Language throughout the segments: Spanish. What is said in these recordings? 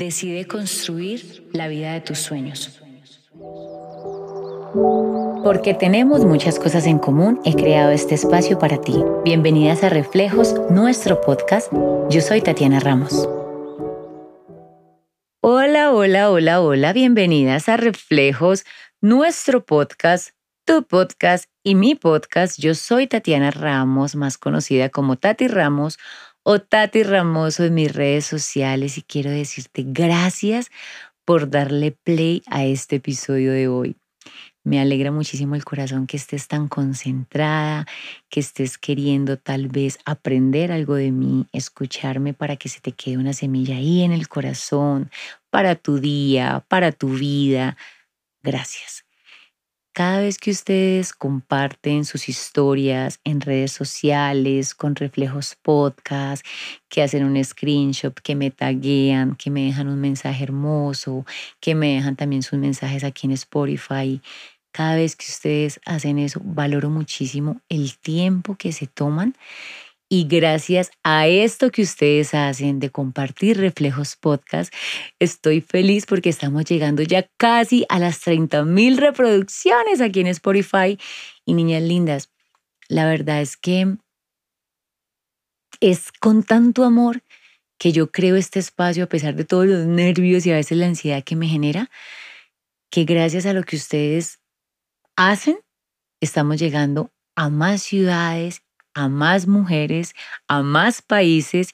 Decide construir la vida de tus sueños. Porque tenemos muchas cosas en común, he creado este espacio para ti. Bienvenidas a Reflejos, nuestro podcast. Yo soy Tatiana Ramos. Hola, hola, hola, hola. Bienvenidas a Reflejos, nuestro podcast, tu podcast y mi podcast. Yo soy Tatiana Ramos, más conocida como Tati Ramos o Tati Ramoso en mis redes sociales y quiero decirte gracias por darle play a este episodio de hoy. Me alegra muchísimo el corazón que estés tan concentrada, que estés queriendo tal vez aprender algo de mí, escucharme para que se te quede una semilla ahí en el corazón, para tu día, para tu vida. Gracias. Cada vez que ustedes comparten sus historias en redes sociales, con reflejos podcast, que hacen un screenshot, que me taguean, que me dejan un mensaje hermoso, que me dejan también sus mensajes aquí en Spotify, cada vez que ustedes hacen eso, valoro muchísimo el tiempo que se toman y gracias a esto que ustedes hacen de compartir Reflejos Podcast, estoy feliz porque estamos llegando ya casi a las 30 mil reproducciones aquí en Spotify. Y niñas lindas, la verdad es que es con tanto amor que yo creo este espacio a pesar de todos los nervios y a veces la ansiedad que me genera, que gracias a lo que ustedes hacen, estamos llegando a más ciudades a más mujeres, a más países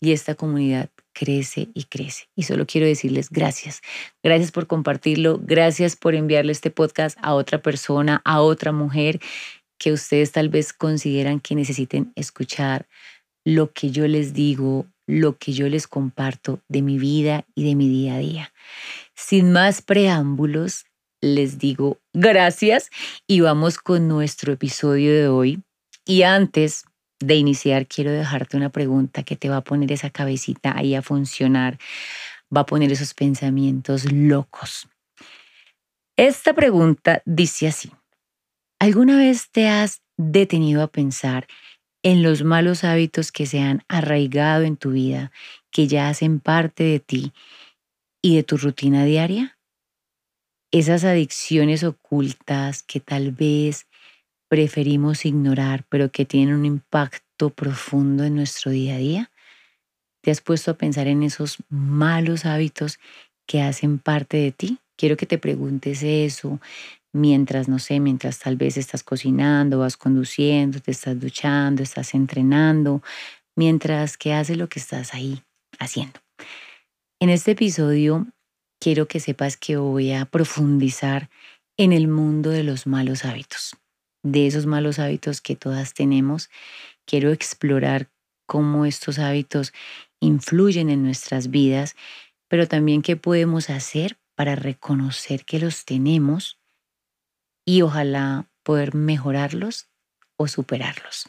y esta comunidad crece y crece. Y solo quiero decirles gracias. Gracias por compartirlo, gracias por enviarle este podcast a otra persona, a otra mujer que ustedes tal vez consideran que necesiten escuchar lo que yo les digo, lo que yo les comparto de mi vida y de mi día a día. Sin más preámbulos, les digo gracias y vamos con nuestro episodio de hoy y antes de iniciar, quiero dejarte una pregunta que te va a poner esa cabecita ahí a funcionar, va a poner esos pensamientos locos. Esta pregunta dice así, ¿alguna vez te has detenido a pensar en los malos hábitos que se han arraigado en tu vida, que ya hacen parte de ti y de tu rutina diaria? Esas adicciones ocultas que tal vez preferimos ignorar, pero que tienen un impacto profundo en nuestro día a día? ¿Te has puesto a pensar en esos malos hábitos que hacen parte de ti? Quiero que te preguntes eso mientras, no sé, mientras tal vez estás cocinando, vas conduciendo, te estás duchando, estás entrenando, mientras que haces lo que estás ahí haciendo. En este episodio quiero que sepas que voy a profundizar en el mundo de los malos hábitos de esos malos hábitos que todas tenemos. Quiero explorar cómo estos hábitos influyen en nuestras vidas, pero también qué podemos hacer para reconocer que los tenemos y ojalá poder mejorarlos o superarlos.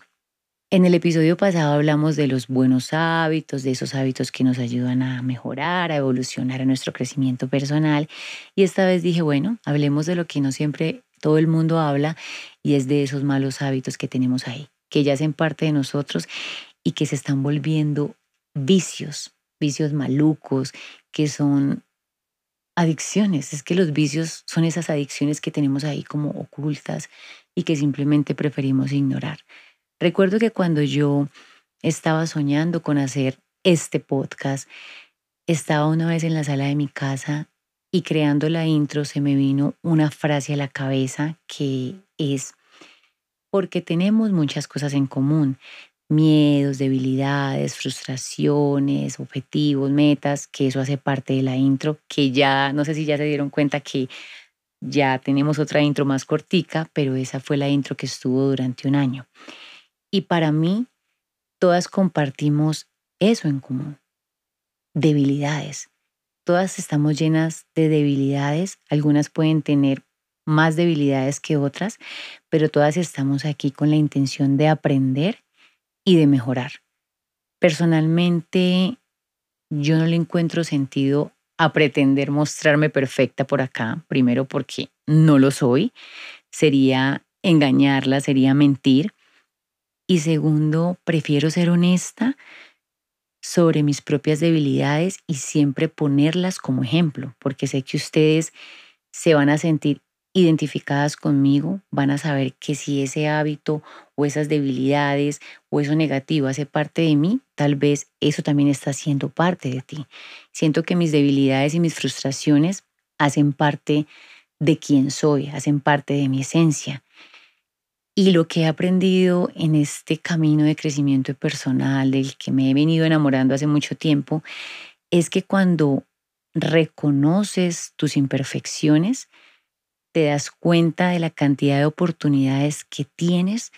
En el episodio pasado hablamos de los buenos hábitos, de esos hábitos que nos ayudan a mejorar, a evolucionar a nuestro crecimiento personal. Y esta vez dije, bueno, hablemos de lo que no siempre todo el mundo habla y es de esos malos hábitos que tenemos ahí, que ya hacen parte de nosotros y que se están volviendo vicios, vicios malucos, que son adicciones. Es que los vicios son esas adicciones que tenemos ahí como ocultas y que simplemente preferimos ignorar. Recuerdo que cuando yo estaba soñando con hacer este podcast, estaba una vez en la sala de mi casa y creando la intro se me vino una frase a la cabeza que es, porque tenemos muchas cosas en común, miedos, debilidades, frustraciones, objetivos, metas, que eso hace parte de la intro, que ya, no sé si ya se dieron cuenta que ya tenemos otra intro más cortica, pero esa fue la intro que estuvo durante un año. Y para mí, todas compartimos eso en común, debilidades todas estamos llenas de debilidades, algunas pueden tener más debilidades que otras, pero todas estamos aquí con la intención de aprender y de mejorar. Personalmente, yo no le encuentro sentido a pretender mostrarme perfecta por acá, primero porque no lo soy, sería engañarla, sería mentir, y segundo, prefiero ser honesta sobre mis propias debilidades y siempre ponerlas como ejemplo, porque sé que ustedes se van a sentir identificadas conmigo, van a saber que si ese hábito o esas debilidades o eso negativo hace parte de mí, tal vez eso también está siendo parte de ti. Siento que mis debilidades y mis frustraciones hacen parte de quién soy, hacen parte de mi esencia. Y lo que he aprendido en este camino de crecimiento personal, del que me he venido enamorando hace mucho tiempo, es que cuando reconoces tus imperfecciones, te das cuenta de la cantidad de oportunidades que tienes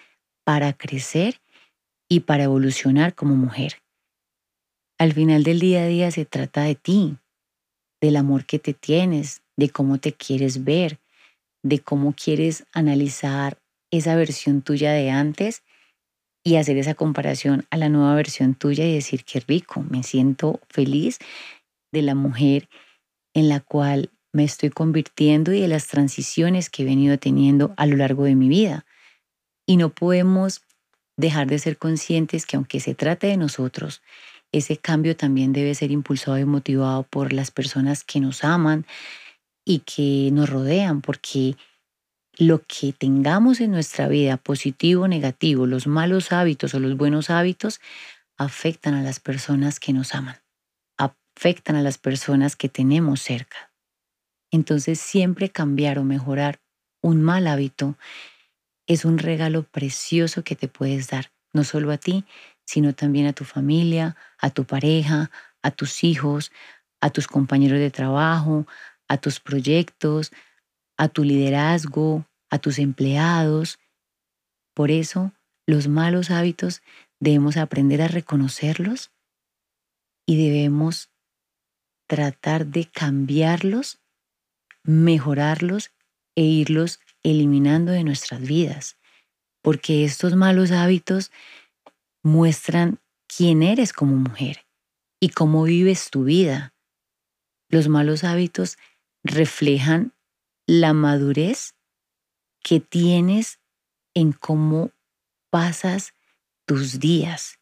para crecer y para evolucionar como mujer. Al final del día a día se trata de ti, del amor que te tienes, de cómo te quieres ver, de cómo quieres analizar esa versión tuya de antes y hacer esa comparación a la nueva versión tuya y decir qué rico, me siento feliz de la mujer en la cual me estoy convirtiendo y de las transiciones que he venido teniendo a lo largo de mi vida. Y no podemos dejar de ser conscientes que aunque se trate de nosotros, ese cambio también debe ser impulsado y motivado por las personas que nos aman y que nos rodean, porque lo que tengamos en nuestra vida, positivo o negativo, los malos hábitos o los buenos hábitos, afectan a las personas que nos aman, afectan a las personas que tenemos cerca. Entonces siempre cambiar o mejorar un mal hábito es un regalo precioso que te puedes dar, no solo a ti, sino también a tu familia, a tu pareja, a tus hijos, a tus compañeros de trabajo, a tus proyectos, a tu liderazgo, a tus empleados. Por eso, los malos hábitos debemos aprender a reconocerlos y debemos tratar de cambiarlos mejorarlos e irlos eliminando de nuestras vidas, porque estos malos hábitos muestran quién eres como mujer y cómo vives tu vida. Los malos hábitos reflejan la madurez que tienes en cómo pasas tus días,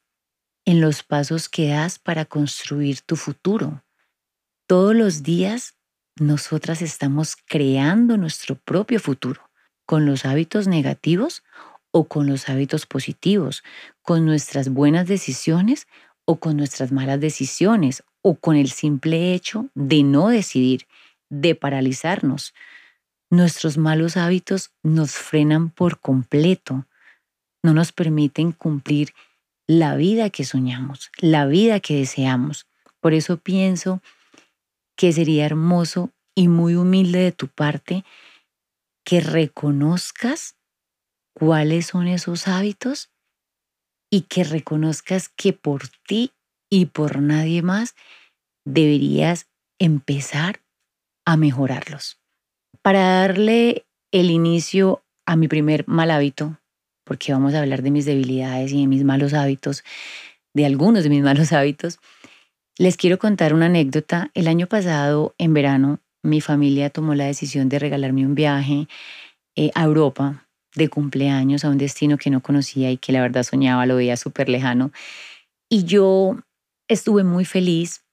en los pasos que das para construir tu futuro. Todos los días nosotras estamos creando nuestro propio futuro con los hábitos negativos o con los hábitos positivos, con nuestras buenas decisiones o con nuestras malas decisiones o con el simple hecho de no decidir, de paralizarnos. Nuestros malos hábitos nos frenan por completo, no nos permiten cumplir la vida que soñamos, la vida que deseamos. Por eso pienso que sería hermoso y muy humilde de tu parte que reconozcas cuáles son esos hábitos y que reconozcas que por ti y por nadie más deberías empezar a mejorarlos. Para darle el inicio a mi primer mal hábito, porque vamos a hablar de mis debilidades y de mis malos hábitos, de algunos de mis malos hábitos, les quiero contar una anécdota. El año pasado, en verano, mi familia tomó la decisión de regalarme un viaje eh, a Europa de cumpleaños a un destino que no conocía y que la verdad soñaba, lo veía súper lejano. Y yo estuve muy feliz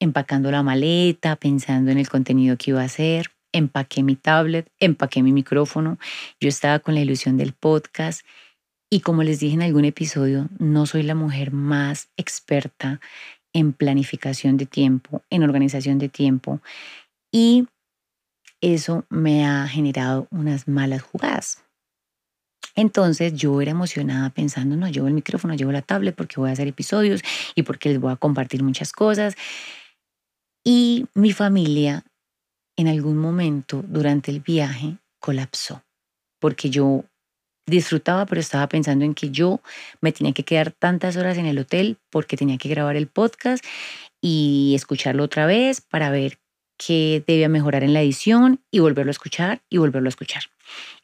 empacando la maleta, pensando en el contenido que iba a hacer. Empaqué mi tablet, empaqué mi micrófono. Yo estaba con la ilusión del podcast. Y como les dije en algún episodio, no soy la mujer más experta en planificación de tiempo, en organización de tiempo. Y eso me ha generado unas malas jugadas. Entonces yo era emocionada pensando, no, llevo el micrófono, llevo la tablet porque voy a hacer episodios y porque les voy a compartir muchas cosas. Y mi familia en algún momento durante el viaje colapsó porque yo disfrutaba, pero estaba pensando en que yo me tenía que quedar tantas horas en el hotel porque tenía que grabar el podcast y escucharlo otra vez para ver qué debía mejorar en la edición y volverlo a escuchar y volverlo a escuchar.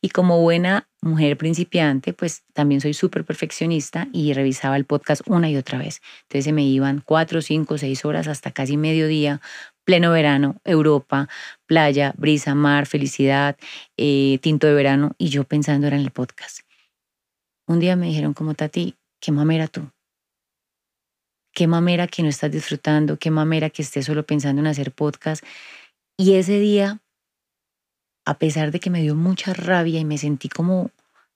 Y como buena mujer principiante, pues también soy súper perfeccionista y revisaba el podcast una y otra vez. Entonces se me iban cuatro, cinco, seis horas hasta casi mediodía pleno verano, Europa, playa, brisa, mar, felicidad, eh, tinto de verano, y yo pensando era en el podcast. Un día me dijeron como, Tati, ¿qué mamera tú? qué mamera que no estás disfrutando, qué mamera que estés solo pensando en hacer podcast. Y ese día, a pesar de que me dio mucha rabia y me sentí como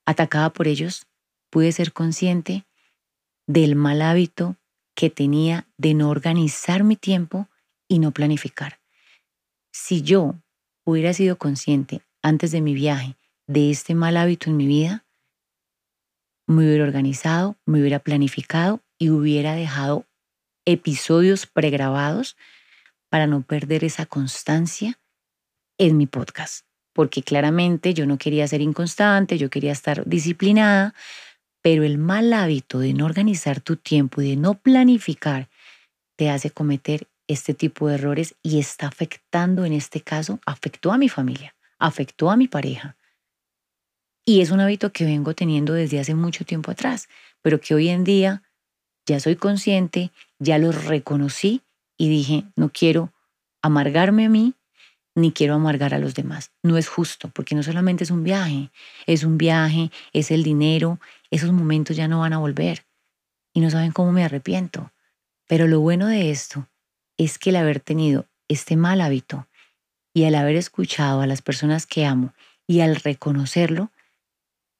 atacada por ellos, pude ser consciente del mal hábito que tenía de no organizar mi tiempo y no planificar. Si yo hubiera sido consciente antes de mi viaje de este mal hábito en mi vida, me hubiera organizado, me hubiera planificado y hubiera dejado episodios pregrabados para no perder esa constancia en mi podcast. Porque claramente yo no quería ser inconstante, yo quería estar disciplinada, pero el mal hábito de no organizar tu tiempo y de no planificar te hace cometer este tipo de errores y está afectando, en este caso, afectó a mi familia, afectó a mi pareja. Y es un hábito que vengo teniendo desde hace mucho tiempo atrás, pero que hoy en día ya soy consciente, ya lo reconocí y dije, no quiero amargarme a mí ni quiero amargar a los demás. No es justo, porque no solamente es un viaje, es un viaje, es el dinero, esos momentos ya no van a volver. Y no saben cómo me arrepiento. Pero lo bueno de esto es que el haber tenido este mal hábito y al haber escuchado a las personas que amo y al reconocerlo,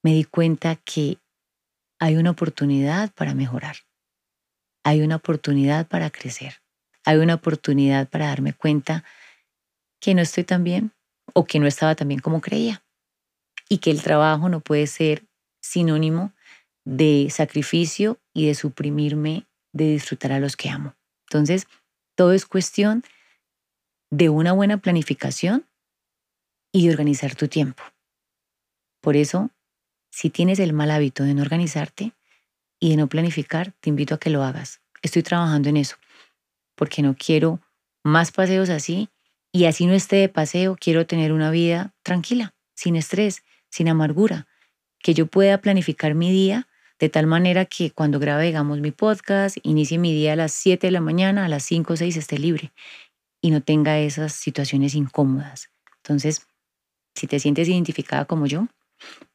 me di cuenta que hay una oportunidad para mejorar. Hay una oportunidad para crecer. Hay una oportunidad para darme cuenta que no estoy tan bien o que no estaba tan bien como creía. Y que el trabajo no puede ser sinónimo de sacrificio y de suprimirme de disfrutar a los que amo. Entonces, todo es cuestión de una buena planificación y de organizar tu tiempo. Por eso, si tienes el mal hábito de no organizarte y de no planificar, te invito a que lo hagas. Estoy trabajando en eso, porque no quiero más paseos así y así no esté de paseo, quiero tener una vida tranquila, sin estrés, sin amargura, que yo pueda planificar mi día de tal manera que cuando grabe, digamos, mi podcast, inicie mi día a las 7 de la mañana, a las 5 o 6 esté libre y no tenga esas situaciones incómodas. Entonces, si te sientes identificada como yo,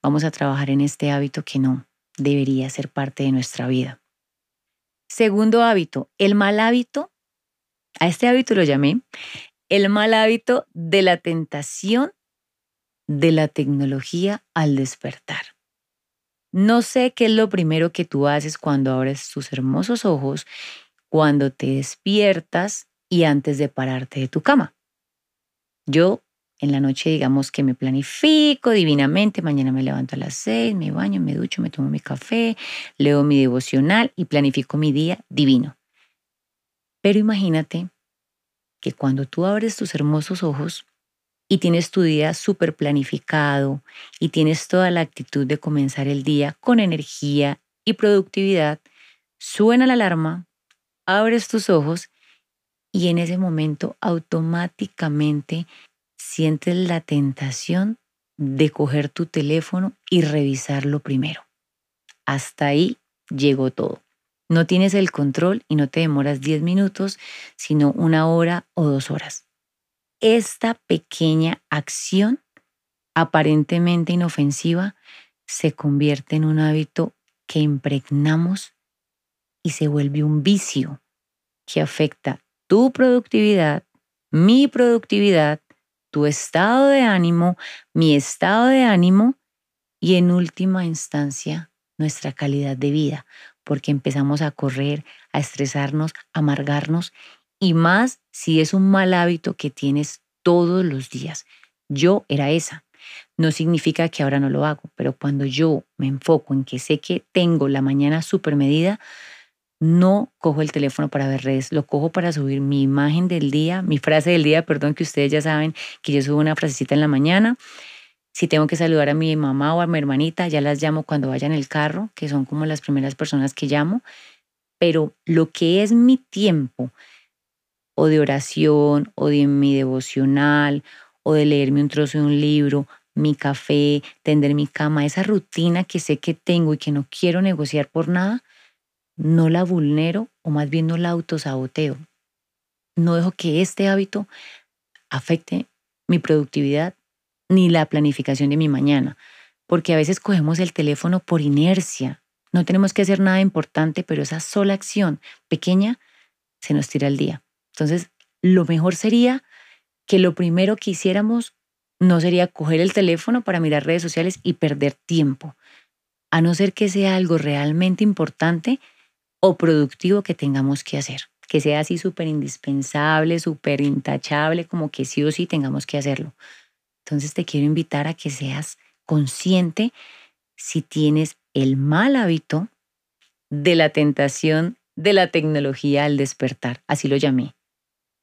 vamos a trabajar en este hábito que no debería ser parte de nuestra vida. Segundo hábito, el mal hábito, a este hábito lo llamé, el mal hábito de la tentación de la tecnología al despertar. No sé qué es lo primero que tú haces cuando abres tus hermosos ojos, cuando te despiertas y antes de pararte de tu cama. Yo en la noche, digamos que me planifico divinamente, mañana me levanto a las seis, me baño, me ducho, me tomo mi café, leo mi devocional y planifico mi día divino. Pero imagínate que cuando tú abres tus hermosos ojos y tienes tu día súper planificado y tienes toda la actitud de comenzar el día con energía y productividad, suena la alarma, abres tus ojos y en ese momento automáticamente sientes la tentación de coger tu teléfono y revisarlo primero. Hasta ahí llegó todo. No tienes el control y no te demoras 10 minutos, sino una hora o dos horas. Esta pequeña acción, aparentemente inofensiva, se convierte en un hábito que impregnamos y se vuelve un vicio que afecta tu productividad, mi productividad tu estado de ánimo, mi estado de ánimo y en última instancia nuestra calidad de vida, porque empezamos a correr, a estresarnos, a amargarnos y más si es un mal hábito que tienes todos los días. Yo era esa. No significa que ahora no lo hago, pero cuando yo me enfoco en que sé que tengo la mañana súper medida, no cojo el teléfono para ver redes, lo cojo para subir mi imagen del día, mi frase del día, perdón, que ustedes ya saben que yo subo una frasecita en la mañana. Si tengo que saludar a mi mamá o a mi hermanita, ya las llamo cuando vaya en el carro, que son como las primeras personas que llamo. Pero lo que es mi tiempo, o de oración, o de mi devocional, o de leerme un trozo de un libro, mi café, tender mi cama, esa rutina que sé que tengo y que no quiero negociar por nada, no la vulnero o más bien no la autosaboteo. No dejo que este hábito afecte mi productividad ni la planificación de mi mañana, porque a veces cogemos el teléfono por inercia No tenemos que hacer nada importante, pero esa sola acción pequeña se nos tira al día. Entonces, lo mejor sería que lo primero que hiciéramos no sería coger el teléfono para mirar redes sociales y perder tiempo, a no ser que sea algo realmente importante o productivo que tengamos que hacer, que sea así súper indispensable, súper intachable, como que sí o sí tengamos que hacerlo. Entonces te quiero invitar a que seas consciente si tienes el mal hábito de la tentación de la tecnología al despertar, así lo llamé.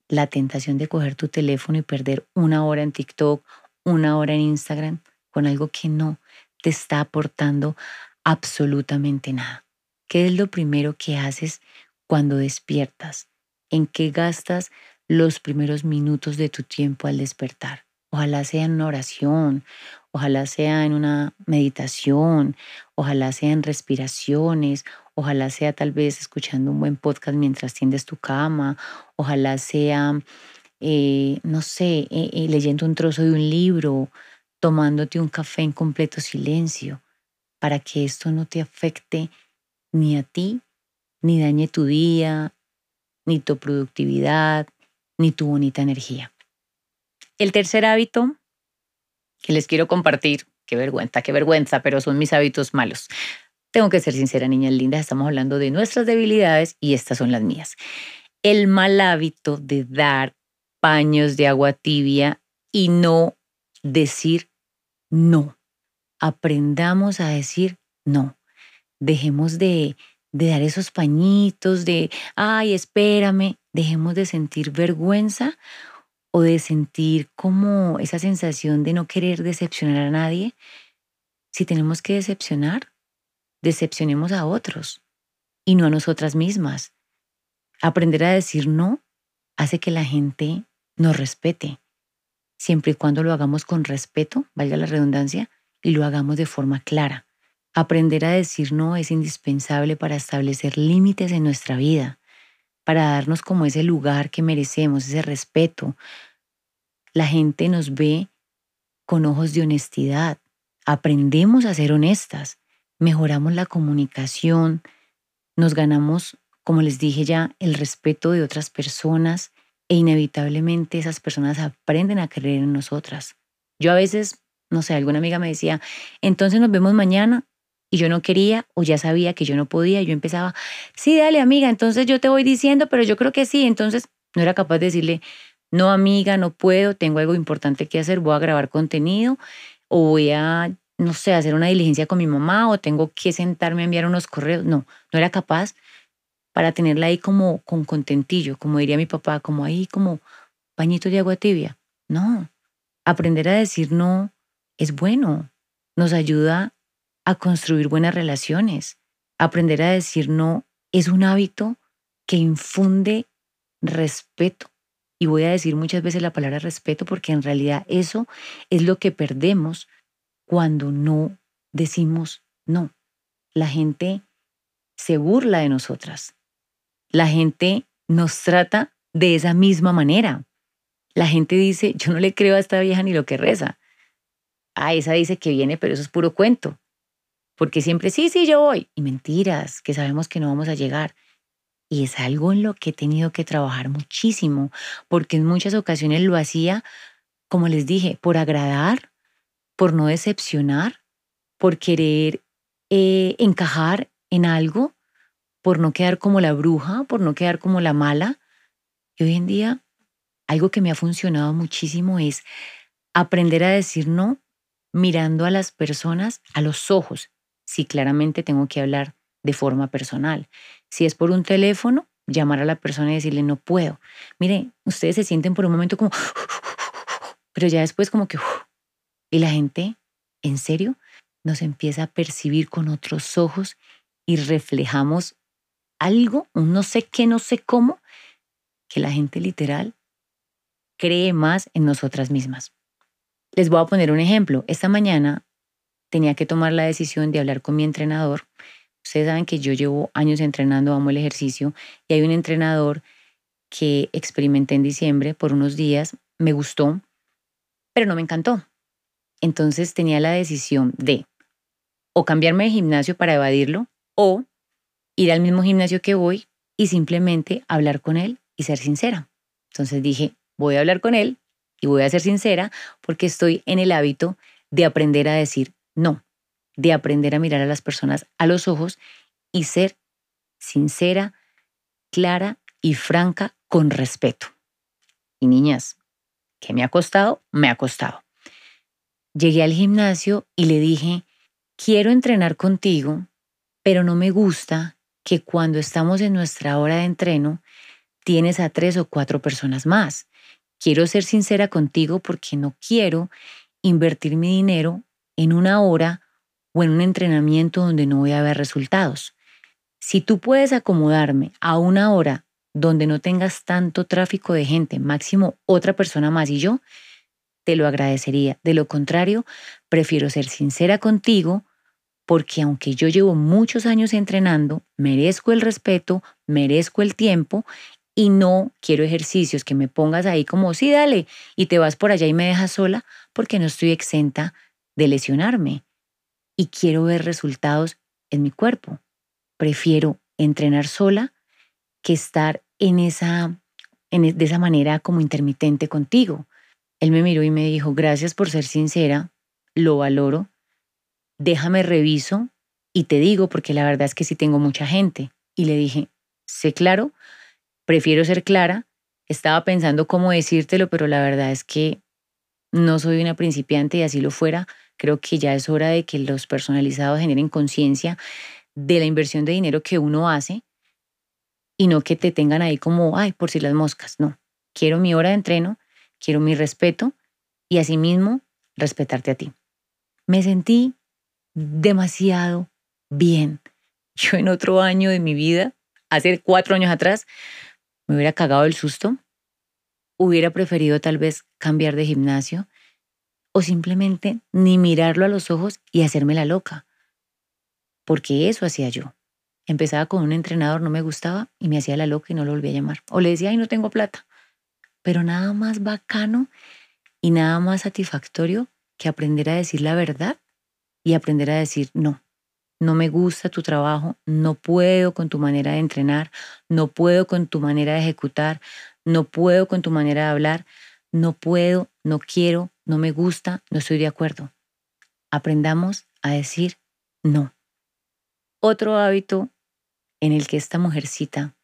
La tentación de coger tu teléfono y perder una hora en TikTok, una hora en Instagram con algo que no te está aportando absolutamente nada. ¿Qué es lo primero que haces cuando despiertas? ¿En qué gastas los primeros minutos de tu tiempo al despertar? Ojalá sea en una oración, ojalá sea en una meditación, ojalá sea en respiraciones, ojalá sea tal vez escuchando un buen podcast mientras tiendes tu cama, ojalá sea, eh, no sé, eh, eh, leyendo un trozo de un libro, tomándote un café en completo silencio, para que esto no te afecte ni a ti, ni dañe tu día, ni tu productividad, ni tu bonita energía. El tercer hábito que les quiero compartir, qué vergüenza, qué vergüenza, pero son mis hábitos malos. Tengo que ser sincera, niñas lindas, estamos hablando de nuestras debilidades y estas son las mías. El mal hábito de dar paños de agua tibia y no decir no. Aprendamos a decir no. Dejemos de, de dar esos pañitos de, ay, espérame. Dejemos de sentir vergüenza o de sentir como esa sensación de no querer decepcionar a nadie, si tenemos que decepcionar, decepcionemos a otros y no a nosotras mismas. Aprender a decir no hace que la gente nos respete, siempre y cuando lo hagamos con respeto, valga la redundancia, y lo hagamos de forma clara. Aprender a decir no es indispensable para establecer límites en nuestra vida para darnos como ese lugar que merecemos, ese respeto. La gente nos ve con ojos de honestidad. Aprendemos a ser honestas, mejoramos la comunicación, nos ganamos, como les dije ya, el respeto de otras personas e inevitablemente esas personas aprenden a creer en nosotras. Yo a veces, no sé, alguna amiga me decía, entonces nos vemos mañana y yo no quería o ya sabía que yo no podía, yo empezaba, sí, dale amiga, entonces yo te voy diciendo, pero yo creo que sí, entonces no era capaz de decirle, no amiga, no puedo, tengo algo importante que hacer, voy a grabar contenido o voy a, no sé, hacer una diligencia con mi mamá o tengo que sentarme a enviar unos correos, no, no era capaz para tenerla ahí como con contentillo, como diría mi papá, como ahí como pañito de agua tibia. No, aprender a decir no es bueno, nos ayuda a construir buenas relaciones. Aprender a decir no es un hábito que infunde respeto. Y voy a decir muchas veces la palabra respeto porque en realidad eso es lo que perdemos cuando no decimos no. La gente se burla de nosotras. La gente nos trata de esa misma manera. La gente dice, yo no le creo a esta vieja ni lo que reza. Ah, esa dice que viene, pero eso es puro cuento porque siempre, sí, sí, yo voy. Y mentiras, que sabemos que no vamos a llegar. Y es algo en lo que he tenido que trabajar muchísimo, porque en muchas ocasiones lo hacía, como les dije, por agradar, por no decepcionar, por querer eh, encajar en algo, por no quedar como la bruja, por no quedar como la mala. Y hoy en día, algo que me ha funcionado muchísimo es aprender a decir no mirando a las personas a los ojos, si claramente tengo que hablar de forma personal. Si es por un teléfono, llamar a la persona y decirle no puedo. Mire, ustedes se sienten por un momento como, pero ya después como que, y la gente, en serio, nos empieza a percibir con otros ojos y reflejamos algo, un no sé qué, no sé cómo, que la gente literal cree más en nosotras mismas. Les voy a poner un ejemplo. Esta mañana tenía que tomar la decisión de hablar con mi entrenador. Ustedes saben que yo llevo años entrenando, amo el ejercicio, y hay un entrenador que experimenté en diciembre por unos días, me gustó, pero no me encantó. Entonces tenía la decisión de o cambiarme de gimnasio para evadirlo, o ir al mismo gimnasio que voy y simplemente hablar con él y ser sincera. Entonces dije, voy a hablar con él y voy a ser sincera porque estoy en el hábito de aprender a decir no, de aprender a mirar a las personas a los ojos y ser sincera, clara y franca con respeto. Y niñas, ¿qué me ha costado? Me ha costado. Llegué al gimnasio y le dije, quiero entrenar contigo, pero no me gusta que cuando estamos en nuestra hora de entreno tienes a tres o cuatro personas más. Quiero ser sincera contigo porque no quiero invertir mi dinero en una hora o en un entrenamiento donde no voy a ver resultados. Si tú puedes acomodarme a una hora donde no tengas tanto tráfico de gente, máximo otra persona más y yo, te lo agradecería. De lo contrario, prefiero ser sincera contigo porque aunque yo llevo muchos años entrenando, merezco el respeto, merezco el tiempo y no quiero ejercicios que me pongas ahí como, sí, dale, y te vas por allá y me dejas sola porque no estoy exenta de lesionarme y quiero ver resultados en mi cuerpo. Prefiero entrenar sola que estar en esa, en, e, de esa manera como intermitente contigo. Él me miró y me dijo, gracias por ser sincera, lo valoro, déjame reviso y te digo porque la verdad es que sí tengo mucha gente. Y le dije, sé claro, prefiero ser clara, estaba pensando cómo decírtelo, pero la verdad es que no soy una principiante y así lo fuera, Creo que ya es hora de que los personalizados generen conciencia de la inversión de dinero que uno hace y no que te tengan ahí como, ay, por si las moscas. No, quiero mi hora de entreno, quiero mi respeto y asimismo respetarte a ti. Me sentí demasiado bien. Yo en otro año de mi vida, hace cuatro años atrás, me hubiera cagado el susto, hubiera preferido tal vez cambiar de gimnasio, o simplemente ni mirarlo a los ojos y hacerme la loca. Porque eso hacía yo. Empezaba con un entrenador, no me gustaba y me hacía la loca y no lo volví a llamar. O le decía, ay, no tengo plata. Pero nada más bacano y nada más satisfactorio que aprender a decir la verdad y aprender a decir, no, no me gusta tu trabajo, no puedo con tu manera de entrenar, no puedo con tu manera de ejecutar, no puedo con tu manera de hablar, no puedo, no quiero, no me gusta, no estoy de acuerdo. Aprendamos a decir no. Otro hábito en el que esta mujercita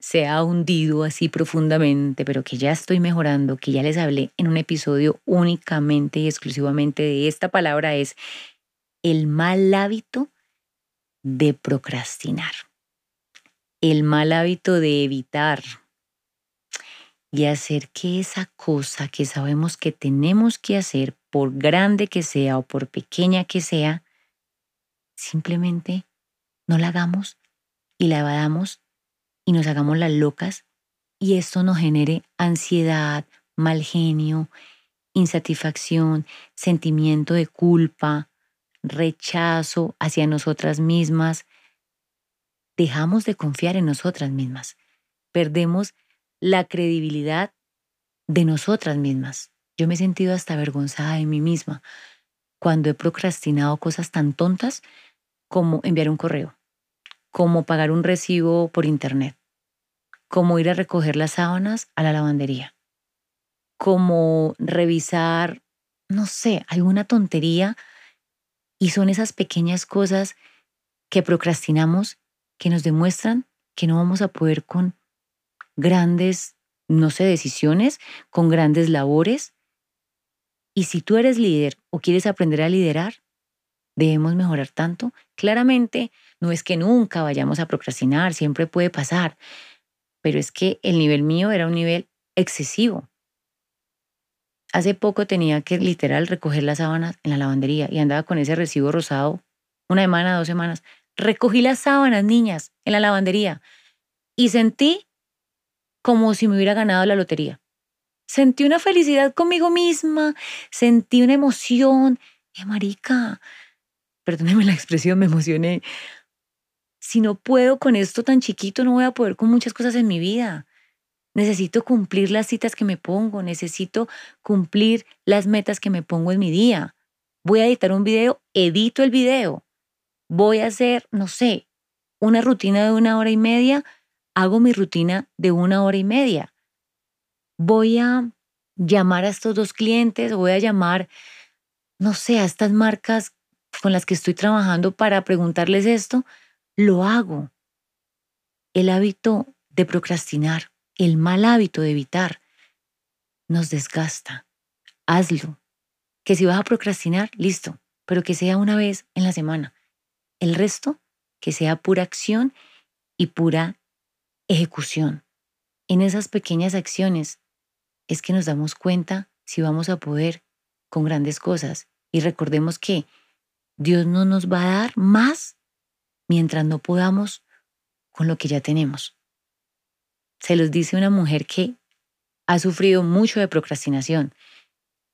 se ha hundido así profundamente, pero que ya estoy mejorando, que ya les hablé en un episodio únicamente y exclusivamente de esta palabra, es el mal hábito de procrastinar. El mal hábito de evitar, y hacer que esa cosa que sabemos que tenemos que hacer, por grande que sea o por pequeña que sea, simplemente no la hagamos y la evadamos y nos hagamos las locas y esto nos genere ansiedad, mal genio, insatisfacción, sentimiento de culpa, rechazo hacia nosotras mismas. Dejamos de confiar en nosotras mismas. Perdemos la credibilidad de nosotras mismas. Yo me he sentido hasta avergonzada de mí misma cuando he procrastinado cosas tan tontas como enviar un correo, como pagar un recibo por internet, como ir a recoger las sábanas a la lavandería, como revisar, no sé, alguna tontería. Y son esas pequeñas cosas que procrastinamos que nos demuestran que no vamos a poder con grandes, no sé, decisiones, con grandes labores. Y si tú eres líder o quieres aprender a liderar, debemos mejorar tanto. Claramente, no es que nunca vayamos a procrastinar, siempre puede pasar, pero es que el nivel mío era un nivel excesivo. Hace poco tenía que literal recoger las sábanas en la lavandería y andaba con ese recibo rosado una semana, dos semanas. Recogí las sábanas, niñas, en la lavandería y sentí como si me hubiera ganado la lotería. Sentí una felicidad conmigo misma, sentí una emoción. ¡Eh, marica! Perdóneme la expresión, me emocioné. Si no puedo con esto tan chiquito, no voy a poder con muchas cosas en mi vida. Necesito cumplir las citas que me pongo, necesito cumplir las metas que me pongo en mi día. Voy a editar un video, edito el video. Voy a hacer, no sé, una rutina de una hora y media, hago mi rutina de una hora y media. Voy a llamar a estos dos clientes, voy a llamar, no sé, a estas marcas con las que estoy trabajando para preguntarles esto, lo hago. El hábito de procrastinar, el mal hábito de evitar, nos desgasta. Hazlo. Que si vas a procrastinar, listo, pero que sea una vez en la semana. El resto, que sea pura acción y pura ejecución. En esas pequeñas acciones es que nos damos cuenta si vamos a poder con grandes cosas. Y recordemos que Dios no nos va a dar más mientras no podamos con lo que ya tenemos. Se los dice una mujer que ha sufrido mucho de procrastinación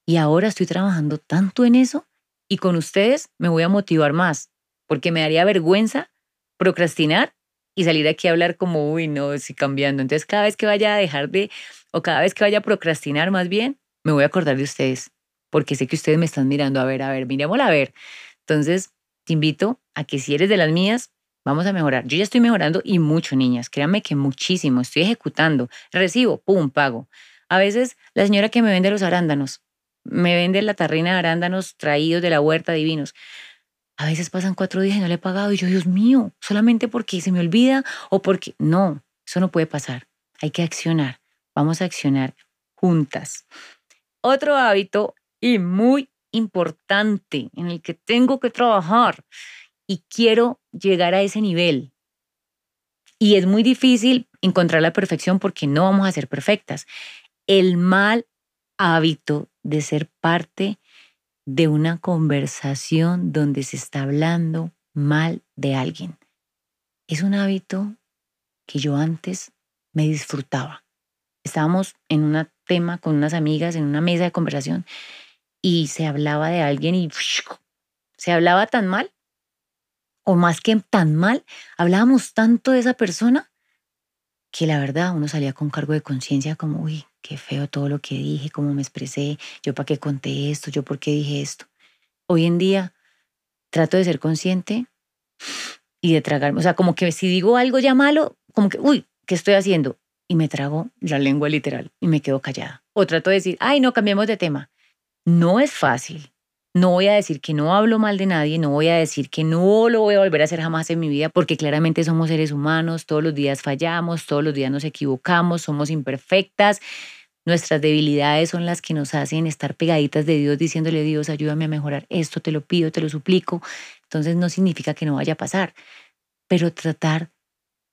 y ahora estoy trabajando tanto en eso y con ustedes me voy a motivar más porque me daría vergüenza procrastinar y salir aquí a hablar como, uy, no, estoy cambiando. Entonces cada vez que vaya a dejar de, o cada vez que vaya a procrastinar más bien, me voy a acordar de ustedes porque sé que ustedes me están mirando, a ver, a ver, miremosla a ver. Entonces, te invito a que si eres de las mías, vamos a mejorar. Yo ya estoy mejorando y mucho, niñas. Créanme que muchísimo. Estoy ejecutando. Recibo, pum, pago. A veces la señora que me vende los arándanos, me vende la tarrina de arándanos traídos de la huerta divinos. A veces pasan cuatro días y no le he pagado y yo, Dios mío, solamente porque se me olvida o porque... No, eso no puede pasar. Hay que accionar. Vamos a accionar juntas. Otro hábito y muy importante en el que tengo que trabajar y quiero llegar a ese nivel. Y es muy difícil encontrar la perfección porque no vamos a ser perfectas. El mal hábito de ser parte de una conversación donde se está hablando mal de alguien. Es un hábito que yo antes me disfrutaba. Estábamos en un tema con unas amigas en una mesa de conversación y se hablaba de alguien y se hablaba tan mal, o más que tan mal, hablábamos tanto de esa persona que la verdad uno salía con cargo de conciencia como, uy, qué feo todo lo que dije, cómo me expresé, yo para qué conté esto, yo por qué dije esto. Hoy en día trato de ser consciente y de tragarme, o sea, como que si digo algo ya malo, como que, uy, ¿qué estoy haciendo? Y me trago la lengua literal y me quedo callada. O trato de decir, ay, no, cambiemos de tema. No es fácil. No voy a decir que no hablo mal de nadie, no voy a decir que no lo voy a volver a hacer jamás en mi vida, porque claramente somos seres humanos, todos los días fallamos, todos los días nos equivocamos, somos imperfectas. Nuestras debilidades son las que nos hacen estar pegaditas de Dios diciéndole, Dios, ayúdame a mejorar esto, te lo pido, te lo suplico. Entonces no significa que no vaya a pasar, pero tratar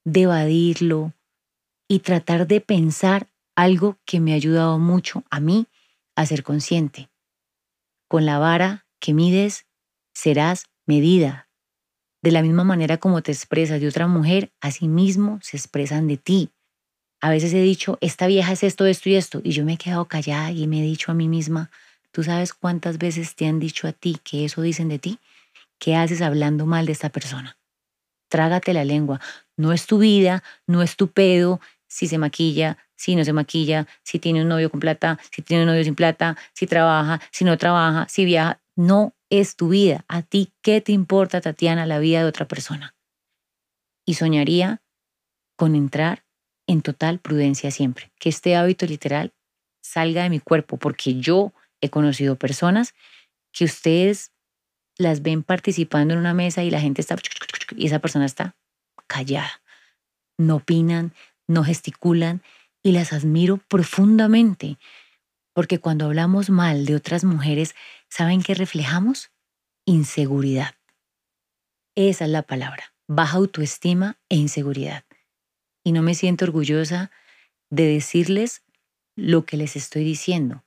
de evadirlo y tratar de pensar algo que me ha ayudado mucho a mí a ser consciente con la vara que mides serás medida. De la misma manera como te expresas de otra mujer, mismo se expresan de ti. A veces he dicho, esta vieja es esto, esto y esto, y yo me he quedado callada y me he dicho a mí misma, ¿tú sabes cuántas veces te han dicho a ti que eso dicen de ti? ¿Qué haces hablando mal de esta persona? Trágate la lengua. No es tu vida, no es tu pedo, si se maquilla, si no se maquilla, si tiene un novio con plata, si tiene un novio sin plata, si trabaja, si no trabaja, si viaja. No es tu vida. A ti, ¿qué te importa, Tatiana, la vida de otra persona? Y soñaría con entrar en total prudencia siempre, que este hábito literal salga de mi cuerpo, porque yo he conocido personas que ustedes las ven participando en una mesa y la gente está y esa persona está callada. No opinan, no gesticulan y las admiro profundamente, porque cuando hablamos mal de otras mujeres, ¿saben qué reflejamos? Inseguridad. Esa es la palabra, baja autoestima e inseguridad. Y no me siento orgullosa de decirles lo que les estoy diciendo,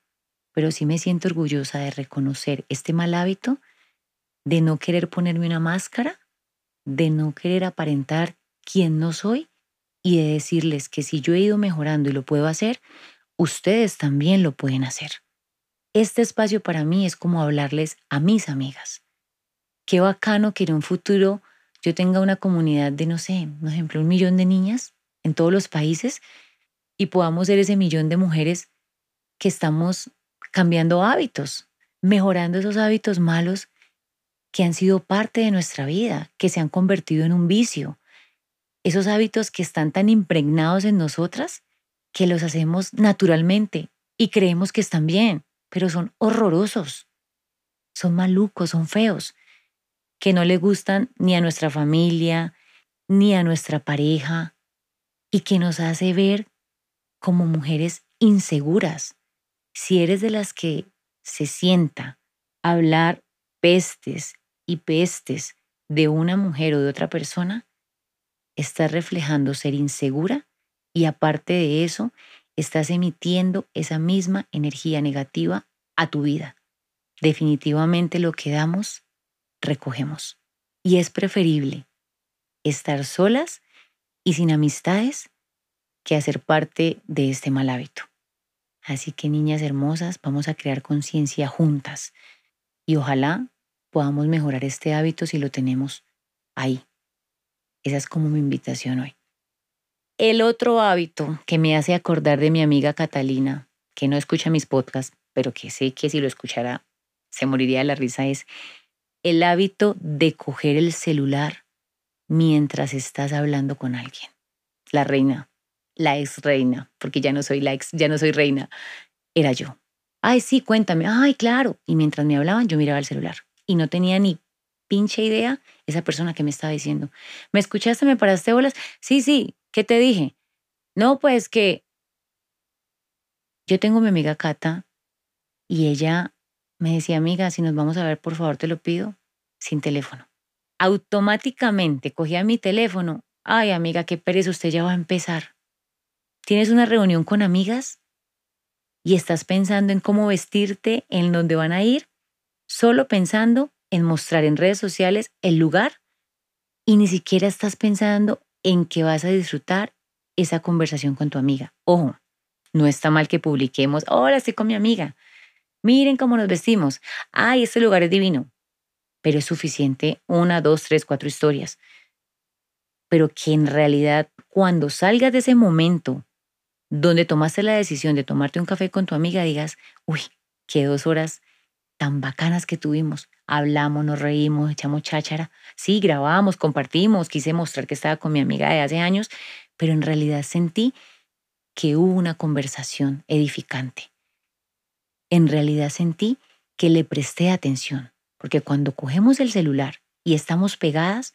pero sí me siento orgullosa de reconocer este mal hábito, de no querer ponerme una máscara, de no querer aparentar quién no soy y de decirles que si yo he ido mejorando y lo puedo hacer, ustedes también lo pueden hacer. Este espacio para mí es como hablarles a mis amigas. Qué bacano que en un futuro yo tenga una comunidad de, no sé, por ejemplo, un millón de niñas en todos los países y podamos ser ese millón de mujeres que estamos cambiando hábitos, mejorando esos hábitos malos que han sido parte de nuestra vida, que se han convertido en un vicio, esos hábitos que están tan impregnados en nosotras que los hacemos naturalmente y creemos que están bien, pero son horrorosos, son malucos, son feos, que no le gustan ni a nuestra familia, ni a nuestra pareja, y que nos hace ver como mujeres inseguras. Si eres de las que se sienta hablar pestes y pestes de una mujer o de otra persona, estás reflejando ser insegura y aparte de eso, estás emitiendo esa misma energía negativa a tu vida. Definitivamente lo que damos, recogemos. Y es preferible estar solas y sin amistades que hacer parte de este mal hábito. Así que niñas hermosas, vamos a crear conciencia juntas y ojalá podamos mejorar este hábito si lo tenemos ahí. Esa es como mi invitación hoy. El otro hábito que me hace acordar de mi amiga Catalina, que no escucha mis podcasts, pero que sé que si lo escuchara se moriría de la risa, es el hábito de coger el celular mientras estás hablando con alguien. La reina, la ex reina, porque ya no soy la ex, ya no soy reina, era yo. Ay, sí, cuéntame. Ay, claro. Y mientras me hablaban, yo miraba el celular y no tenía ni pinche idea esa persona que me estaba diciendo. ¿Me escuchaste? ¿Me paraste bolas? Sí, sí. ¿Qué te dije? No, pues que yo tengo mi amiga Cata y ella me decía, amiga, si nos vamos a ver, por favor, te lo pido, sin teléfono. Automáticamente cogía mi teléfono. Ay, amiga, qué pereza, usted ya va a empezar. Tienes una reunión con amigas y estás pensando en cómo vestirte, en dónde van a ir, solo pensando en mostrar en redes sociales el lugar y ni siquiera estás pensando en que vas a disfrutar esa conversación con tu amiga. Ojo, no está mal que publiquemos, hola, estoy con mi amiga. Miren cómo nos vestimos. Ay, este lugar es divino. Pero es suficiente una, dos, tres, cuatro historias. Pero que en realidad cuando salgas de ese momento donde tomaste la decisión de tomarte un café con tu amiga, digas, uy, qué dos horas tan bacanas que tuvimos. Hablamos, nos reímos, echamos cháchara. Sí, grabamos, compartimos, quise mostrar que estaba con mi amiga de hace años, pero en realidad sentí que hubo una conversación edificante. En realidad sentí que le presté atención, porque cuando cogemos el celular y estamos pegadas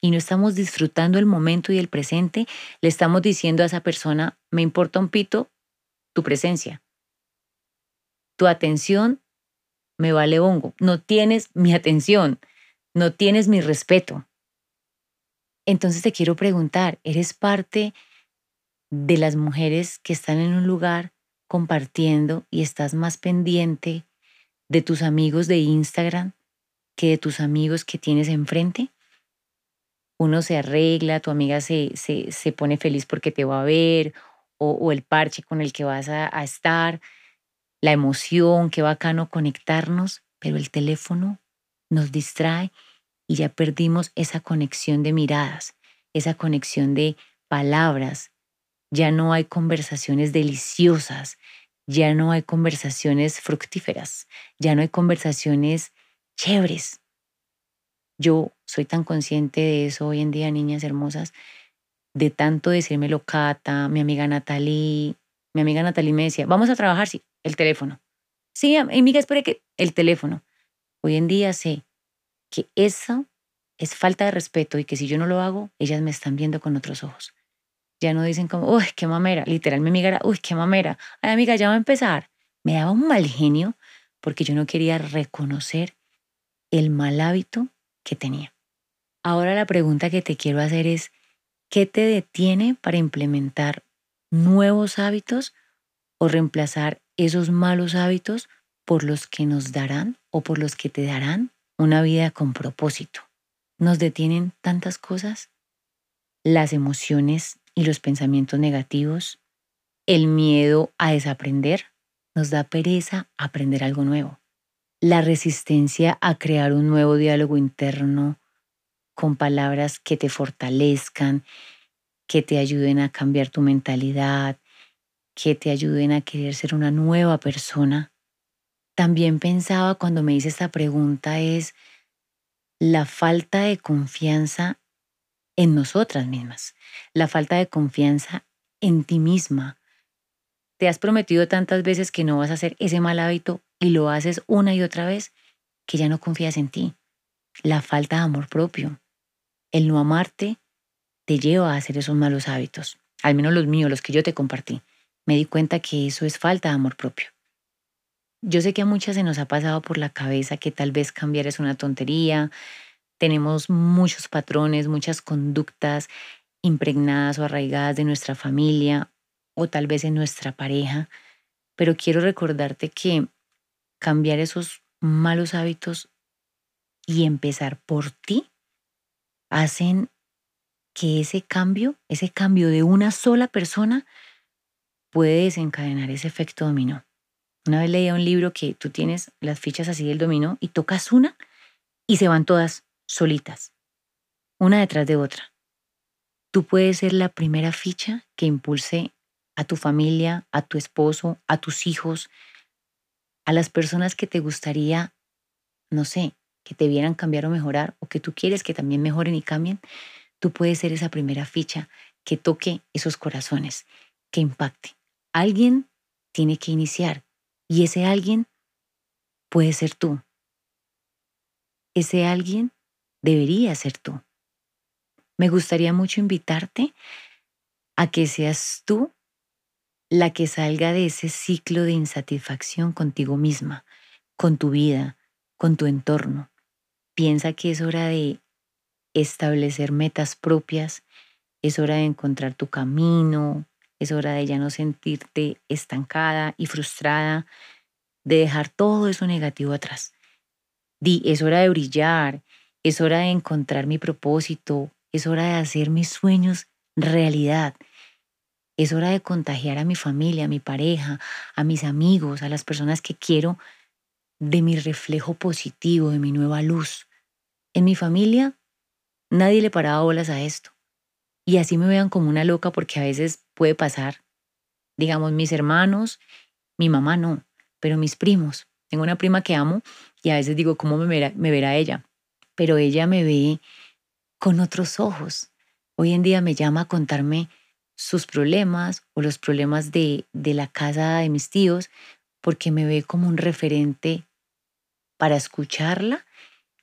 y no estamos disfrutando el momento y el presente, le estamos diciendo a esa persona, me importa un pito tu presencia. Tu atención me vale hongo. No tienes mi atención, no tienes mi respeto. Entonces te quiero preguntar, ¿eres parte de las mujeres que están en un lugar compartiendo y estás más pendiente de tus amigos de Instagram que de tus amigos que tienes enfrente? Uno se arregla, tu amiga se, se, pone feliz porque te va a ver, o, el parche con el que vas a estar, la emoción, qué bacano conectarnos, pero el teléfono nos distrae y ya perdimos esa conexión de miradas, esa conexión de palabras. Ya no hay conversaciones deliciosas, ya no hay conversaciones fructíferas, ya no hay conversaciones chéveres. Yo soy tan consciente de eso hoy en día, niñas hermosas, de tanto decírmelo Cata, mi amiga Natalie. Mi amiga Natalie me decía, vamos a trabajar, sí, el teléfono. Sí, amiga, espere que el teléfono. Hoy en día sé que eso es falta de respeto y que si yo no lo hago, ellas me están viendo con otros ojos. Ya no dicen como, uy, qué mamera. Literal, mi amiga era, uy, qué mamera. Ay, amiga, ya va a empezar. Me daba un mal genio porque yo no quería reconocer el mal hábito que tenía. Ahora la pregunta que te quiero hacer es, ¿qué te detiene para implementar nuevos hábitos o reemplazar esos malos hábitos por los que nos darán o por los que te darán una vida con propósito. Nos detienen tantas cosas, las emociones y los pensamientos negativos, el miedo a desaprender, nos da pereza aprender algo nuevo, la resistencia a crear un nuevo diálogo interno con palabras que te fortalezcan, que te ayuden a cambiar tu mentalidad, que te ayuden a querer ser una nueva persona. También pensaba cuando me hice esta pregunta es la falta de confianza en nosotras mismas, la falta de confianza en ti misma. Te has prometido tantas veces que no vas a hacer ese mal hábito y lo haces una y otra vez que ya no confías en ti. La falta de amor propio. El no amarte te lleva a hacer esos malos hábitos, al menos los míos, los que yo te compartí. Me di cuenta que eso es falta de amor propio. Yo sé que a muchas se nos ha pasado por la cabeza que tal vez cambiar es una tontería, tenemos muchos patrones, muchas conductas impregnadas o arraigadas de nuestra familia o tal vez en nuestra pareja, pero quiero recordarte que cambiar esos malos hábitos y empezar por ti hacen que ese cambio, ese cambio de una sola persona puede desencadenar ese efecto dominó. Una vez leía un libro que tú tienes las fichas así del dominó y tocas una y se van todas solitas, una detrás de otra. Tú puedes ser la primera ficha que impulse a tu familia, a tu esposo, a tus hijos, a las personas que te gustaría, no sé, que te vieran cambiar o mejorar, o que tú quieres que también mejoren y cambien, tú puedes ser esa primera ficha que toque esos corazones, que impacte. Alguien tiene que iniciar y ese alguien puede ser tú. Ese alguien debería ser tú. Me gustaría mucho invitarte a que seas tú la que salga de ese ciclo de insatisfacción contigo misma, con tu vida, con tu entorno. Piensa que es hora de establecer metas propias, es hora de encontrar tu camino, es hora de ya no sentirte estancada y frustrada, de dejar todo eso negativo atrás. Di, es hora de brillar, es hora de encontrar mi propósito, es hora de hacer mis sueños realidad. Es hora de contagiar a mi familia, a mi pareja, a mis amigos, a las personas que quiero de mi reflejo positivo, de mi nueva luz. En mi familia nadie le paraba bolas a esto. Y así me vean como una loca porque a veces puede pasar. Digamos, mis hermanos, mi mamá no, pero mis primos. Tengo una prima que amo y a veces digo, ¿cómo me verá, me verá ella? Pero ella me ve con otros ojos. Hoy en día me llama a contarme sus problemas o los problemas de, de la casa de mis tíos, porque me ve como un referente para escucharla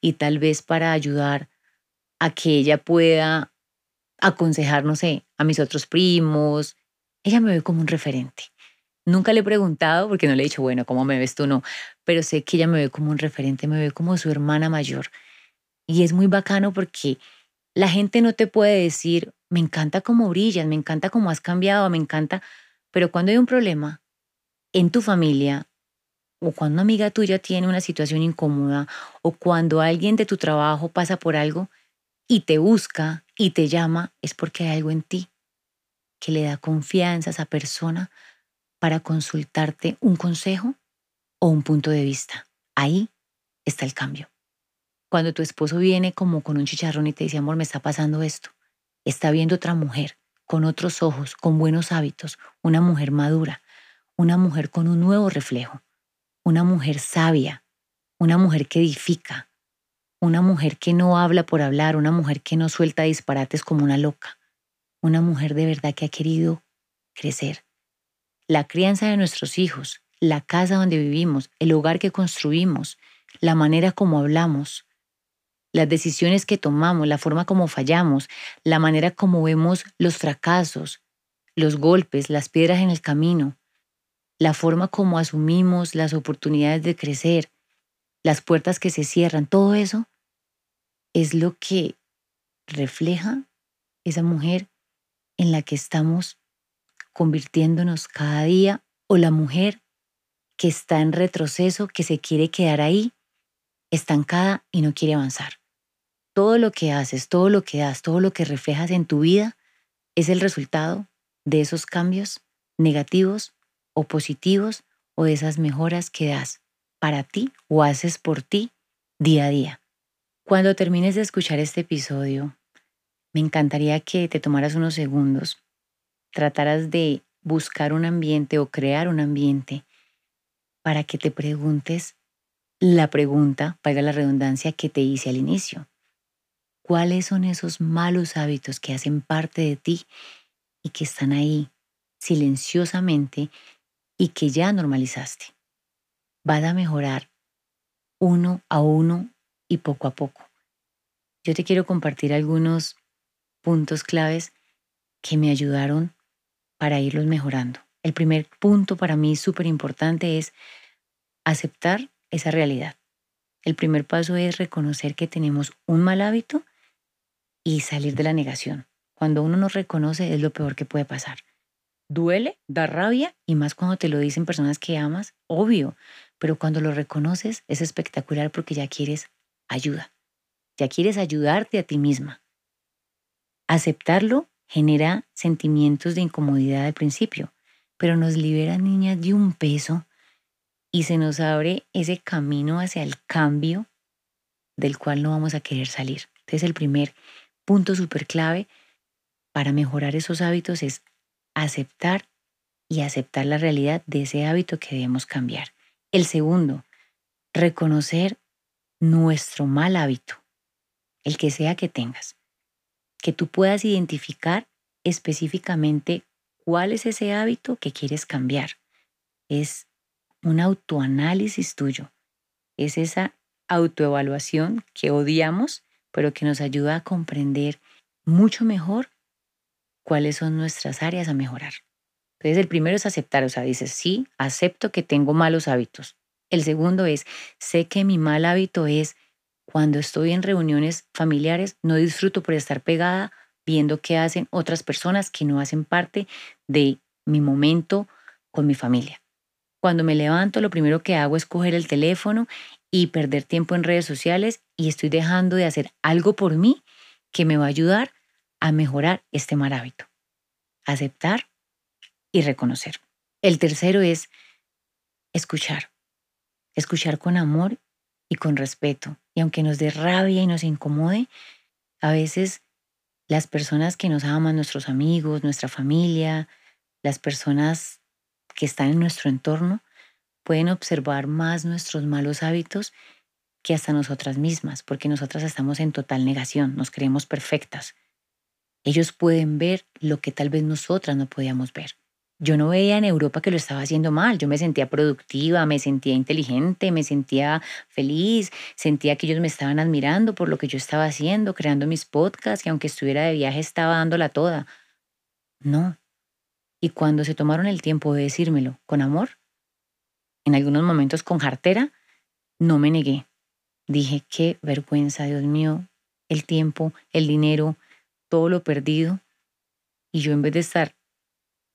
y tal vez para ayudar a que ella pueda aconsejar, no sé, a mis otros primos. Ella me ve como un referente. Nunca le he preguntado porque no le he dicho, bueno, ¿cómo me ves tú? No, pero sé que ella me ve como un referente, me ve como su hermana mayor. Y es muy bacano porque la gente no te puede decir, me encanta cómo brillas, me encanta cómo has cambiado, me encanta, pero cuando hay un problema en tu familia o cuando una amiga tuya tiene una situación incómoda o cuando alguien de tu trabajo pasa por algo y te busca y te llama, es porque hay algo en ti que le da confianza a esa persona para consultarte un consejo o un punto de vista. Ahí está el cambio. Cuando tu esposo viene como con un chicharrón y te dice, amor, me está pasando esto, está viendo otra mujer con otros ojos, con buenos hábitos, una mujer madura, una mujer con un nuevo reflejo, una mujer sabia, una mujer que edifica, una mujer que no habla por hablar, una mujer que no suelta disparates como una loca, una mujer de verdad que ha querido crecer. La crianza de nuestros hijos, la casa donde vivimos, el hogar que construimos, la manera como hablamos, las decisiones que tomamos, la forma como fallamos, la manera como vemos los fracasos, los golpes, las piedras en el camino, la forma como asumimos las oportunidades de crecer, las puertas que se cierran, todo eso es lo que refleja esa mujer en la que estamos convirtiéndonos cada día o la mujer que está en retroceso, que se quiere quedar ahí, estancada y no quiere avanzar todo lo que haces, todo lo que das, todo lo que reflejas en tu vida es el resultado de esos cambios negativos o positivos o de esas mejoras que das para ti o haces por ti día a día. Cuando termines de escuchar este episodio, me encantaría que te tomaras unos segundos, trataras de buscar un ambiente o crear un ambiente para que te preguntes la pregunta, valga la redundancia, que te hice al inicio. cuáles son esos malos hábitos que hacen parte de ti y que están ahí silenciosamente y que ya normalizaste. Vas a mejorar uno a uno y poco a poco. Yo te quiero compartir algunos puntos claves que me ayudaron para irlos mejorando. El primer punto para mí súper importante es aceptar esa realidad. El primer paso es reconocer que tenemos un mal hábito y salir de la negación. Cuando uno no reconoce es lo peor que puede pasar. Duele, da rabia y más cuando te lo dicen personas que amas, obvio, pero cuando lo reconoces es espectacular porque ya quieres ayuda, ya quieres ayudarte a ti misma. Aceptarlo genera sentimientos de incomodidad al principio, pero nos libera, niñas, de un peso y se nos abre ese camino hacia el cambio del cual no vamos a querer salir. Entonces el primer punto súper clave para mejorar esos hábitos es aceptar y aceptar la realidad de ese hábito que debemos cambiar. El segundo, reconocer nuestro mal hábito, el que sea que tengas, que tú puedas identificar específicamente cuál es ese hábito que quieres cambiar. Es un autoanálisis tuyo, es esa autoevaluación que odiamos, pero que nos ayuda a comprender mucho mejor cuáles son nuestras áreas a mejorar. Entonces, el primero es aceptar, o sea, dices, sí, acepto que tengo malos hábitos. El segundo es, sé que mi mal hábito es cuando estoy en reuniones familiares, no disfruto por estar pegada viendo qué hacen otras personas que no hacen parte de mi momento con mi familia. Cuando me levanto, lo primero que hago es coger el teléfono y perder tiempo en redes sociales y estoy dejando de hacer algo por mí que me va a ayudar a mejorar este mal hábito. Aceptar y reconocer. El tercero es escuchar. Escuchar con amor y con respeto. Y aunque nos dé rabia y nos incomode, a veces las personas que nos aman, nuestros amigos, nuestra familia, las personas que están en nuestro entorno, pueden observar más nuestros malos hábitos que hasta nosotras mismas, porque nosotras estamos en total negación, nos creemos perfectas. Ellos pueden ver lo que tal vez nosotras no podíamos ver. Yo no veía en Europa que lo estaba haciendo mal, yo me sentía productiva, me sentía inteligente, me sentía feliz, sentía que ellos me estaban admirando por lo que yo estaba haciendo, creando mis podcasts, y aunque estuviera de viaje estaba dándola toda. No. Y cuando se tomaron el tiempo de decírmelo con amor, en algunos momentos con jartera, no me negué. Dije, qué vergüenza, Dios mío, el tiempo, el dinero, todo lo perdido. Y yo en vez de estar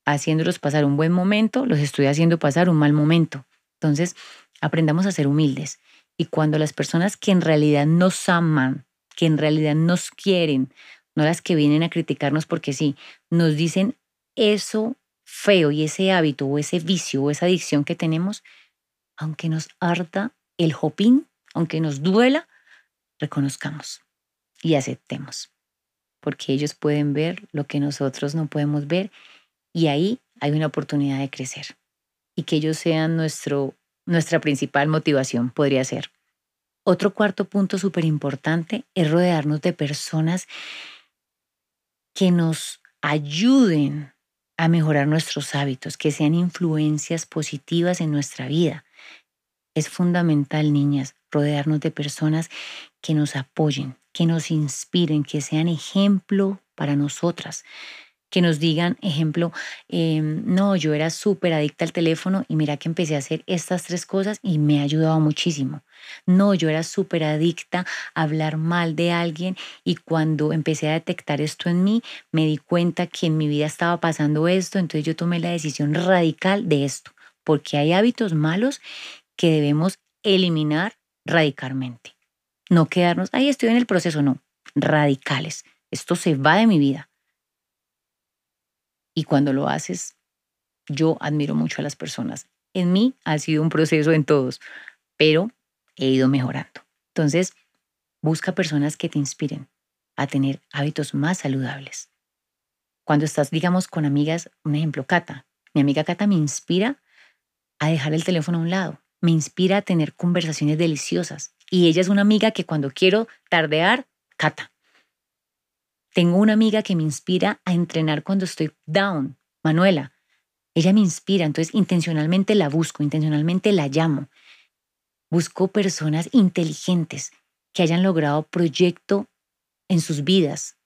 haciéndolos pasar un buen momento, los estoy haciendo pasar un mal momento. Entonces, aprendamos a ser humildes. Y cuando las personas que en realidad nos aman, que en realidad nos quieren, no las que vienen a criticarnos porque sí, nos dicen eso feo y ese hábito o ese vicio o esa adicción que tenemos, aunque nos harta el hopín, aunque nos duela, reconozcamos y aceptemos porque ellos pueden ver lo que nosotros no podemos ver y ahí hay una oportunidad de crecer y que ellos sean nuestro, nuestra principal motivación, podría ser. Otro cuarto punto súper importante es rodearnos de personas que nos ayuden a mejorar nuestros hábitos, que sean influencias positivas en nuestra vida. Es fundamental, niñas, rodearnos de personas que nos apoyen, que nos inspiren, que sean ejemplo para nosotras, que nos digan, ejemplo, em, no, yo era súper adicta al teléfono y mira que empecé a hacer estas tres cosas y me ha ayudado muchísimo. No, yo era súper adicta a hablar mal de alguien y cuando empecé a detectar esto en mí, me di cuenta que en mi vida estaba pasando esto, entonces yo tomé la decisión radical de esto, porque hay hábitos malos que debemos eliminar radicalmente. No quedarnos, ahí estoy en el proceso, no, radicales. Esto se va de mi vida. Y cuando lo haces, yo admiro mucho a las personas. En mí ha sido un proceso en todos, pero he ido mejorando. Entonces, busca personas que te inspiren a tener hábitos más saludables. Cuando estás, digamos, con amigas, un ejemplo, Cata. Mi amiga Cata me inspira a dejar el teléfono a un lado, me inspira a tener conversaciones deliciosas, y ella es una amiga que cuando quiero tardear, cata. Tengo una amiga que me inspira a entrenar cuando estoy down, Manuela. Ella me inspira, entonces intencionalmente la busco, intencionalmente la llamo. Busco personas inteligentes que hayan logrado proyecto en sus vidas,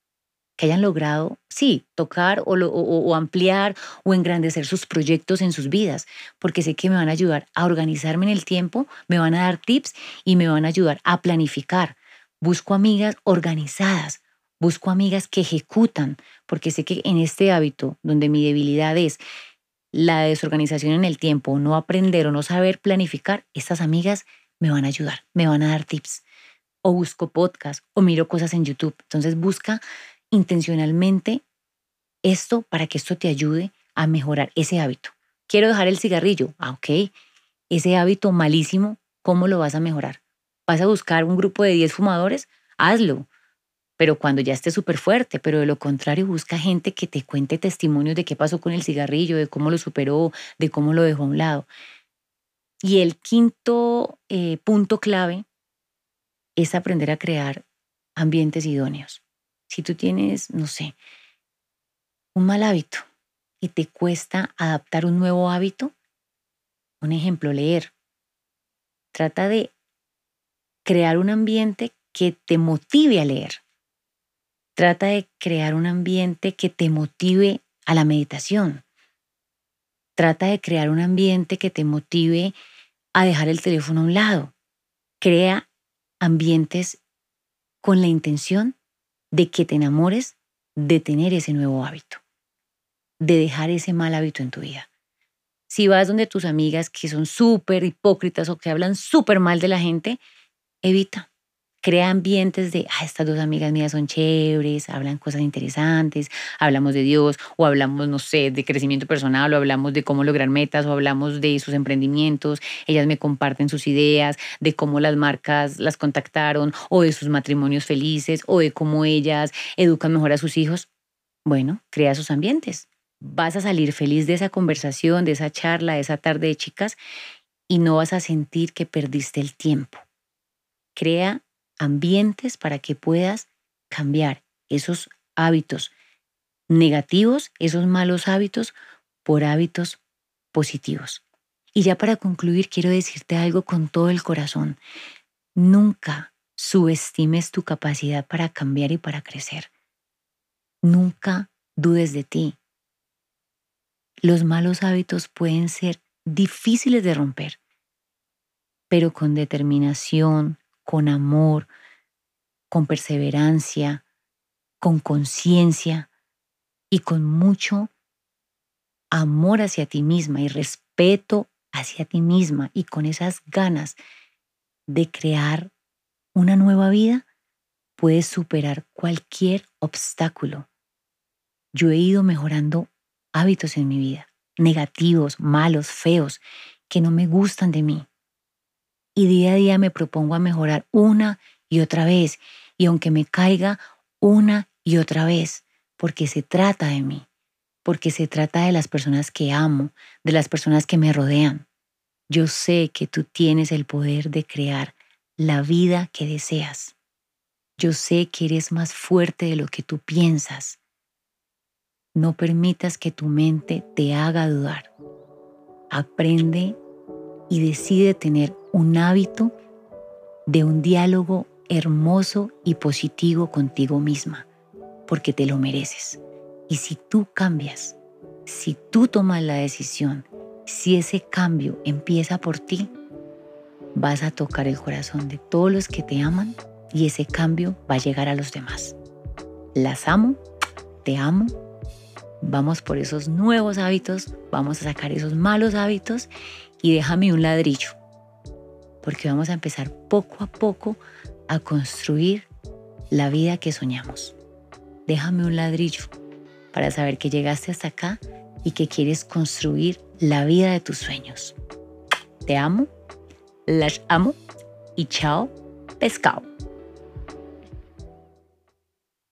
que hayan logrado, sí, tocar o, ampliar o engrandecer sus proyectos en sus vidas, porque sé que me van a ayudar a organizarme en el tiempo, me van a dar tips y me van a ayudar a planificar. Busco amigas organizadas, busco amigas que ejecutan, porque sé que en este hábito, donde mi debilidad es la desorganización en el tiempo, no aprender o no saber planificar, estas amigas me van a ayudar, me van a dar tips. O busco podcast o miro cosas en YouTube. Entonces busca intencionalmente esto para que esto te ayude a mejorar ese hábito. Quiero dejar el cigarrillo. Ah, ok. Ese hábito malísimo, ¿cómo lo vas a mejorar? ¿Vas a buscar un grupo de 10 fumadores? Hazlo pero cuando ya esté súper fuerte, pero de lo contrario busca gente que te cuente testimonios de qué pasó con el cigarrillo, de cómo lo superó, de cómo lo dejó a un lado. Y el quinto eh, punto clave es aprender a crear ambientes idóneos. Si tú tienes, no sé, un mal hábito y te cuesta adaptar un nuevo hábito, un ejemplo, leer. Trata de crear un ambiente que te motive a leer. Trata de crear un ambiente que te motive a la meditación. Trata de crear un ambiente que te motive a dejar el teléfono a un lado. Crea ambientes con la intención de que te enamores de tener ese nuevo hábito, de dejar ese mal hábito en tu vida. Si vas donde tus amigas que son súper hipócritas o que hablan súper mal de la gente, evita crea ambientes de, ah, estas dos amigas mías son chéveres, hablan cosas interesantes, hablamos de Dios o hablamos, no sé, de crecimiento personal o hablamos de cómo lograr metas o hablamos de sus emprendimientos, ellas me comparten sus ideas, de cómo las marcas las contactaron o de sus matrimonios felices o de cómo ellas educan mejor a sus hijos. Bueno, crea sus ambientes. Vas a salir feliz de esa conversación, de esa charla, de esa tarde de chicas y no vas a sentir que perdiste el tiempo. Crea ambientes para que puedas cambiar esos hábitos negativos, esos malos hábitos, por hábitos positivos. Y ya para concluir, quiero decirte algo con todo el corazón. Nunca subestimes tu capacidad para cambiar y para crecer. Nunca dudes de ti. Los malos hábitos pueden ser difíciles de romper, pero con determinación, con amor, con perseverancia, con conciencia y con mucho amor hacia ti misma y respeto hacia ti misma y con esas ganas de crear una nueva vida, puedes superar cualquier obstáculo. Yo he ido mejorando hábitos en mi vida, negativos, malos, feos, que no me gustan de mí y día a día me propongo a mejorar una y otra vez y aunque me caiga una y otra vez, porque se trata de mí, porque se trata de las personas que amo, de las personas que me rodean. Yo sé que tú tienes el poder de crear la vida que deseas. Yo sé que eres más fuerte de lo que tú piensas. No permitas que tu mente te haga dudar. Aprende y decide tener un hábito de un diálogo hermoso y positivo contigo misma, porque te lo mereces. Y si tú cambias, si tú tomas la decisión, si ese cambio empieza por ti, vas a tocar el corazón de todos los que te aman y ese cambio va a llegar a los demás. Las amo, te amo, vamos por esos nuevos hábitos, vamos a sacar esos malos hábitos y déjame un ladrillo porque vamos a empezar poco a poco a construir la vida que soñamos. Déjame un ladrillo para saber que llegaste hasta acá y que quieres construir la vida de tus sueños. Te amo, las amo y chao, pescado.